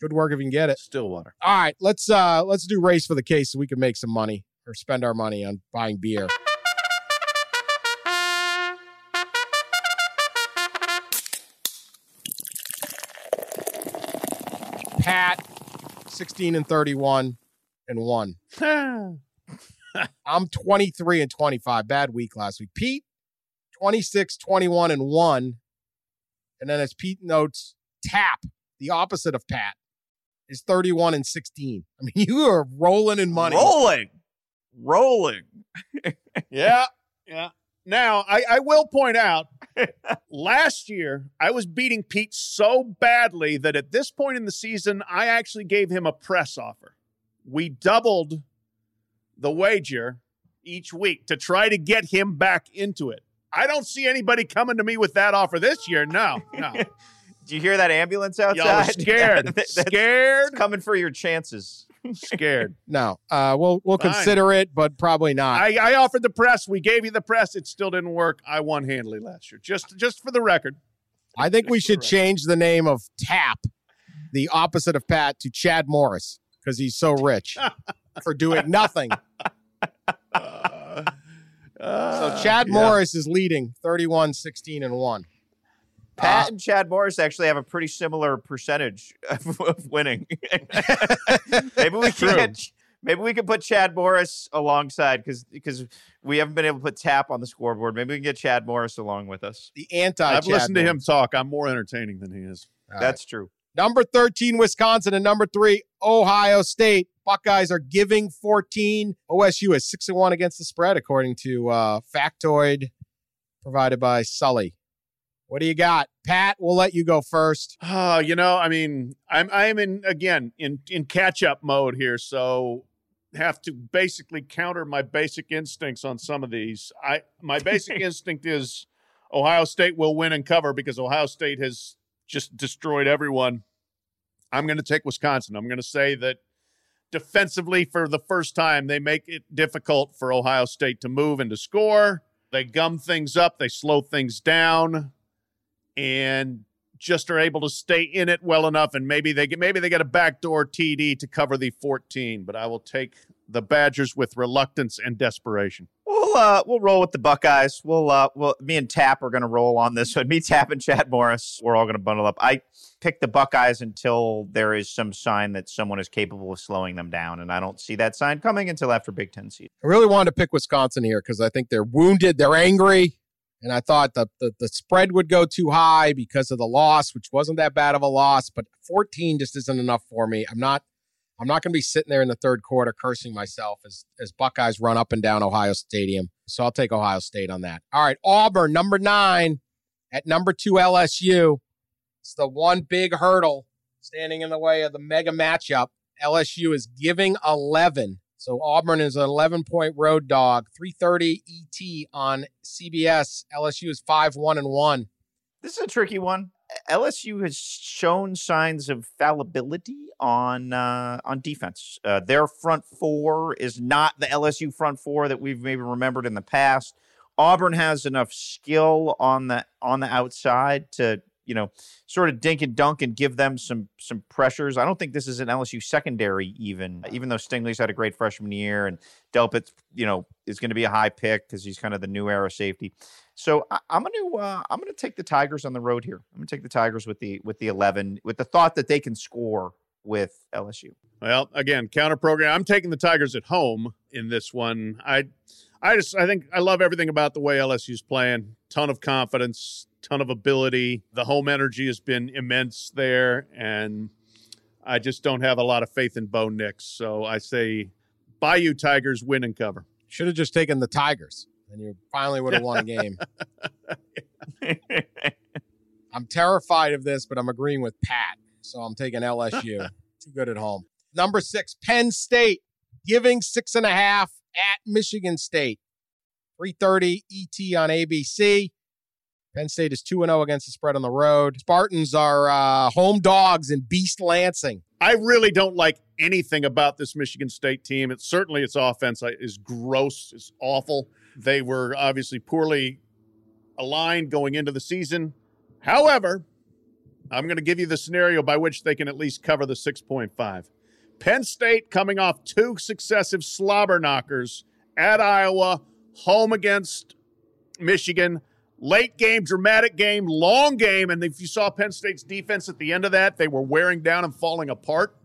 Good work if you can get it. Stillwater. All right, let's uh let's do race for the case so we can make some money or spend our money on buying beer. Pat, 16 and 31 and 1. (laughs) I'm 23 and 25. Bad week last week. Pete, 26, 21 and 1. And then as Pete notes, Tap, the opposite of Pat, is 31 and 16. I mean, (laughs) you are rolling in money. Rolling, rolling. yeah, (laughs) yeah. Now, I, I will point out (laughs) last year, I was beating Pete so badly that at this point in the season, I actually gave him a press offer. We doubled the wager each week to try to get him back into it. I don't see anybody coming to me with that offer this year. No, no. (laughs) Do you hear that ambulance Y'all outside? (laughs) scared. That's- scared. Coming for your chances. Scared. (laughs) No, uh, we'll we'll Fine. consider it, but probably not. I, I offered the press. We gave you the press. It still didn't work. I won handily last year. Just just for the record. I think we should change the name of Tap, the opposite of Pat, to Chad Morris because he's so rich (laughs) for doing nothing. (laughs) Uh, So Chad yeah. Morris is leading 31, 16, and 1. Pat Uh, and Chad Morris actually have a pretty similar percentage (laughs) of, of winning. (laughs) maybe we can get, maybe we can put Chad Morris alongside because because we haven't been able to put Tap on the scoreboard. Maybe we can get Chad Morris along with us. the anti I've listened to him talk. I'm more entertaining than he is. That's true. Number 13, Wisconsin, and number three, Ohio State. Buckeyes are giving 14. OSU is 6 and 1 against the spread, according to uh, Factoid provided by Sully. What do you got? Pat, we'll let you go first. Oh, you know, I mean, I'm I'm in again in in catch up mode here, so have to basically counter my basic instincts on some of these. I my basic (laughs) instinct is Ohio State will win and cover because Ohio State has just destroyed everyone. I'm going to take Wisconsin. I'm going to say that defensively for the first time they make it difficult for Ohio State to move and to score. They gum things up, they slow things down and just are able to stay in it well enough and maybe they get maybe they get a backdoor TD to cover the 14 but I will take the Badgers with reluctance and desperation. We'll uh we'll roll with the Buckeyes. We'll uh, we'll me and Tap are gonna roll on this one. (laughs) Me, Tap, and Chad Morris, we're all gonna bundle up. I pick the Buckeyes until there is some sign that someone is capable of slowing them down, and I don't see that sign coming until after Big Ten season. I really wanted to pick Wisconsin here because I think they're wounded, they're angry, and I thought the, the the spread would go too high because of the loss, which wasn't that bad of a loss, but 14 just isn't enough for me. I'm not I'm not going to be sitting there in the third quarter cursing myself as as Buckeyes run up and down Ohio Stadium. So I'll take Ohio State on that. All right, Auburn number 9 at number 2 LSU. It's the one big hurdle standing in the way of the mega matchup. LSU is giving 11. So Auburn is an 11 point road dog. 330 ET on CBS. LSU is 5 1 and 1. This is a tricky one. LSU has shown signs of fallibility on uh, on defense. Uh, their front four is not the LSU front four that we've maybe remembered in the past. Auburn has enough skill on the on the outside to you know sort of dink and dunk and give them some some pressures. I don't think this is an LSU secondary even even though Stingley's had a great freshman year and Delpit you know is going to be a high pick because he's kind of the new era safety. So I, I'm going to uh, I'm going to take the Tigers on the road here. I'm going to take the Tigers with the with the 11 with the thought that they can score with LSU. Well, again, counter program. I'm taking the Tigers at home in this one. I I just I think I love everything about the way LSU's playing. Ton of confidence, ton of ability. The home energy has been immense there and I just don't have a lot of faith in Bo Nix. So I say Bayou Tigers win and cover. Should have just taken the Tigers, and you finally would have won a game. (laughs) I'm terrified of this, but I'm agreeing with Pat. So I'm taking LSU. (laughs) Too good at home. Number six, Penn State giving six and a half at Michigan State. 3:30 ET on ABC. Penn State is 2 0 against the spread on the road. Spartans are uh, home dogs in Beast Lansing. I really don't like anything about this Michigan State team. It's certainly its offense is gross, it's awful. They were obviously poorly aligned going into the season. However, I'm going to give you the scenario by which they can at least cover the 6.5. Penn State coming off two successive slobber knockers at Iowa, home against Michigan late game, dramatic game, long game. And if you saw Penn State's defense at the end of that, they were wearing down and falling apart.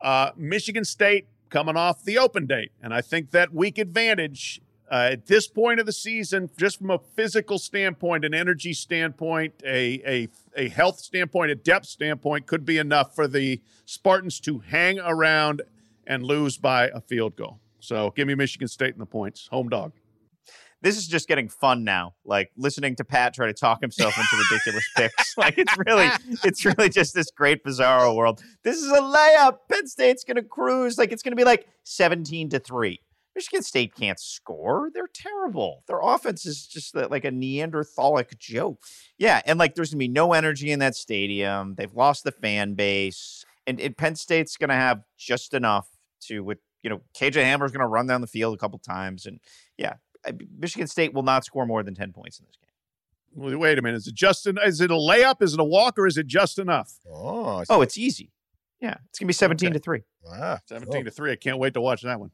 Uh, Michigan State coming off the open date. And I think that weak advantage uh, at this point of the season, just from a physical standpoint, an energy standpoint, a, a, a health standpoint, a depth standpoint, could be enough for the Spartans to hang around and lose by a field goal. So give me Michigan State in the points. Home dog this is just getting fun now. Like listening to Pat try to talk himself into (laughs) ridiculous picks. Like it's really, it's really just this great bizarro world. This is a layup. Penn State's gonna cruise. Like it's gonna be like 17 to 3. Michigan State can't score. They're terrible. Their offense is just like a Neanderthalic joke. Yeah, and like there's gonna be no energy in that stadium. They've lost the fan base, and, and Penn State's gonna have just enough to with you know KJ Hamler's gonna run down the field a couple times, and yeah, Michigan State will not score more than 10 points in this game. Wait a minute. Is it just an, is it a layup? Is it a walk or is it just enough? Oh, oh it's easy. Yeah. It's going to be 17 okay. to 3. Wow. 17 to 3. I can't wait to watch that one.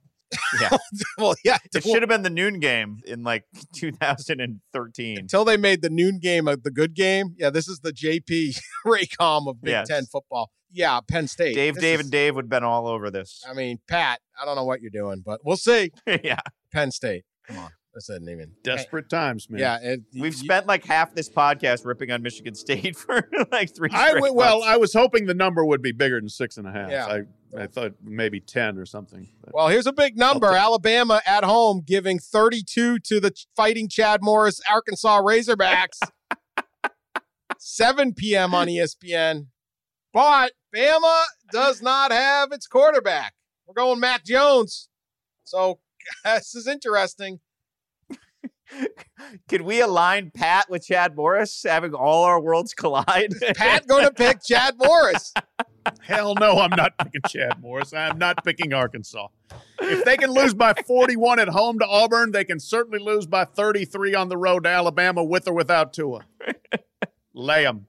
Yeah. (laughs) well, yeah. It should have been the noon game in like (laughs) 2013. Until they made the noon game of the good game. Yeah, this is the JP (laughs) Raycom of Big yes. Ten football. Yeah, Penn State. Dave, this Dave, is, and Dave would have been all over this. I mean, Pat, I don't know what you're doing, but we'll see. yeah. Penn State. Come on. This isn't even desperate times, man. Yeah, it, we've you, spent like half this podcast ripping on Michigan State (laughs) for like three. I well, I was hoping the number would be bigger than six and a half. Yeah. I, I thought maybe ten or something. Well, here's a big number: Alabama at home giving 32 to the Fighting Chad Morris Arkansas Razorbacks. (laughs) 7 p.m. on ESPN. But Bama does not have its quarterback. We're going Mac Jones. So (laughs) this is interesting. (laughs) Could we align Pat with Chad Morris, having all our worlds (laughs) collide? Pat going to pick Chad Morris? (laughs) Hell no, I'm not picking Chad Morris. I'm not picking Arkansas. If they can lose by 41 at home to Auburn, they can certainly lose by 33 on the road to Alabama with or without Tua. Lay them.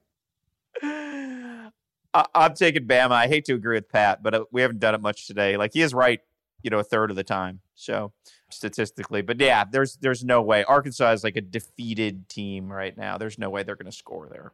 I'm taking Bama. I hate to agree with Pat, but uh, we haven't done it much today. Like he is right, you know, a third of the time. So statistically. But yeah, there's there's no way. Arkansas is like a defeated team right now. There's no way they're going to score there.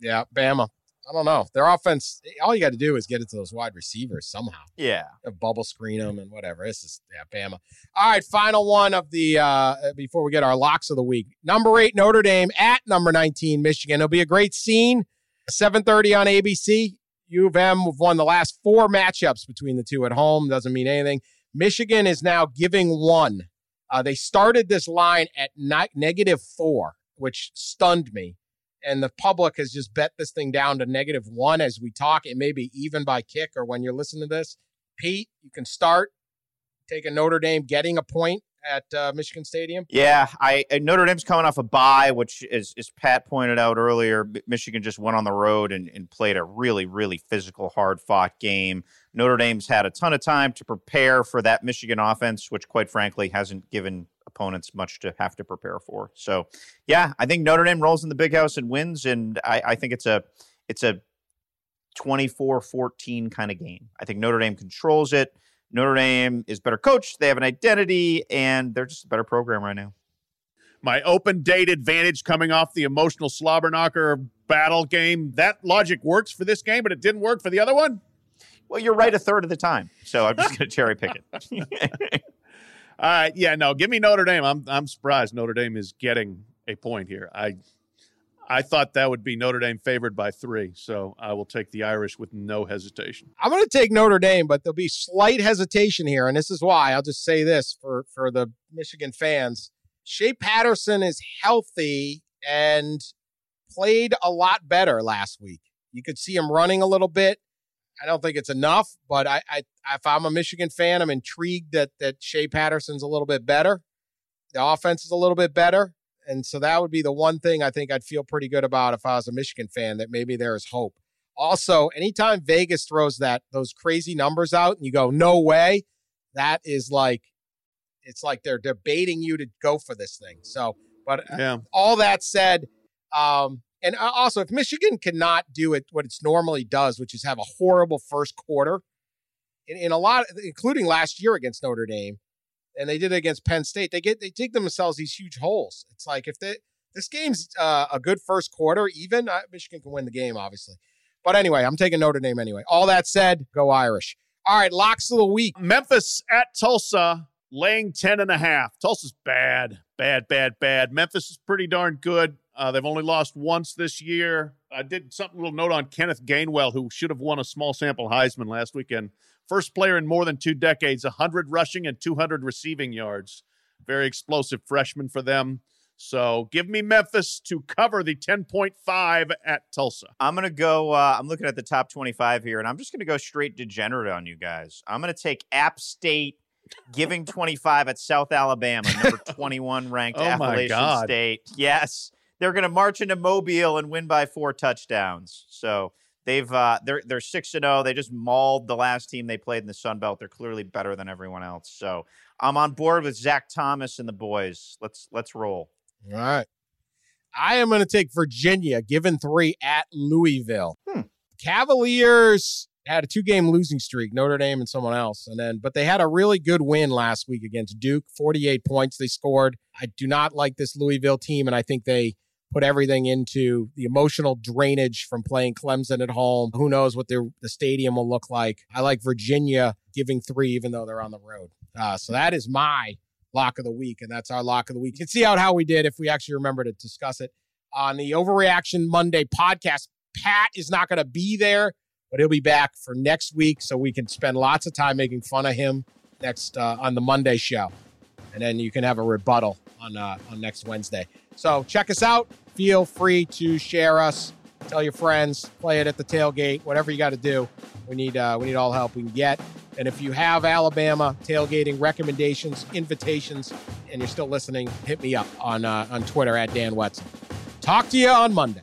Yeah, Bama. I don't know. Their offense, all you got to do is get it to those wide receivers somehow. Yeah. Bubble screen them and whatever. This is, yeah, Bama. All right, final one of the, uh, before we get our locks of the week. Number eight, Notre Dame at number 19, Michigan. It'll be a great scene. 7.30 on ABC. U of M have won the last four matchups between the two at home. Doesn't mean anything. Michigan is now giving one. Uh, they started this line at ni- negative four, which stunned me. And the public has just bet this thing down to negative one as we talk. It may be even by kick or when you're listening to this. Pete, you can start taking Notre Dame getting a point at uh, Michigan Stadium? Yeah, I Notre Dame's coming off a bye, which is as Pat pointed out earlier, Michigan just went on the road and, and played a really, really physical, hard fought game. Notre Dame's had a ton of time to prepare for that Michigan offense, which quite frankly hasn't given opponents much to have to prepare for. So yeah, I think Notre Dame rolls in the big house and wins, and I, I think it's a it's a 24-14 kind of game. I think Notre Dame controls it. Notre Dame is better coached. They have an identity, and they're just a better program right now. My open date advantage coming off the emotional slobber knocker battle game. That logic works for this game, but it didn't work for the other one. Well, you're right a third of the time, so I'm just going (laughs) to cherry pick it. All right, (laughs) uh, yeah, no, give me Notre Dame. I'm I'm surprised Notre Dame is getting a point here. I I thought that would be Notre Dame favored by three, so I will take the Irish with no hesitation. I'm going to take Notre Dame, but there'll be slight hesitation here, and this is why. I'll just say this for for the Michigan fans: Shea Patterson is healthy, and played a lot better last week. You could see him running a little bit. I don't think it's enough, but I, I if I'm a Michigan fan, I'm intrigued that that Shea Patterson's a little bit better. The offense is a little bit better. And so that would be the one thing I think I'd feel pretty good about if I was a Michigan fan that maybe there is hope. Also, anytime Vegas throws that those crazy numbers out and you go, no way, that is like it's like they're debating you to go for this thing. So, but yeah. all that said, um, and also if Michigan cannot do it what it's normally does, which is have a horrible first quarter, in, in a lot, including last year against Notre Dame, and they did it against Penn State. They get they dig themselves these huge holes. It's like if they, this game's uh, a good first quarter, even uh, Michigan can win the game, obviously. But anyway, I'm taking Notre Dame anyway. All that said, go Irish. All right, locks of the week. Memphis at Tulsa, laying 10 and a half. Tulsa's bad, bad, bad, bad. Memphis is pretty darn good. Uh, they've only lost once this year. I did something little note on Kenneth Gainwell, who should have won a small sample Heisman last weekend. First player in more than two decades, 100 rushing and 200 receiving yards. Very explosive freshman for them. So give me Memphis to cover the 10.5 at Tulsa. I'm going to go, uh, I'm looking at the top 25 here, and I'm just going to go straight degenerate on you guys. I'm going to take App State giving 25 at South Alabama, number (laughs) 21 ranked oh Appalachian State. Yes. They're going to march into Mobile and win by four touchdowns. So They've uh, they're they're six and zero. Oh. They just mauled the last team they played in the Sun Belt. They're clearly better than everyone else. So I'm on board with Zac Thomas and the boys. Let's let's roll. All right. I am going to take Virginia, given three at Louisville. Hmm. Cavaliers had a two game losing streak, Notre Dame and someone else. And then, but they had a really good win last week against Duke, 48 points they scored. I do not like this Louisville team, and I think they put everything into the emotional drainage from playing Clemson at home. Who knows what the, the stadium will look like? I like Virginia giving three, even though they're on the road. Uh, so that is my lock of the week, and that's our lock of the week. You can see out how we did if we actually remember to discuss it on the Overreaction Monday podcast. Pat is not going to be there, but he'll be back for next week, so we can spend lots of time making fun of him next uh, on the Monday show, and then you can have a rebuttal on uh, on next Wednesday. So check us out. Feel free to share us, tell your friends, play it at the tailgate, whatever you got to do. We need uh, we need all help we can get. And if you have Alabama tailgating recommendations, invitations, and you're still listening, hit me up on uh, on Twitter at Dan Wetzel. Talk to you on Monday.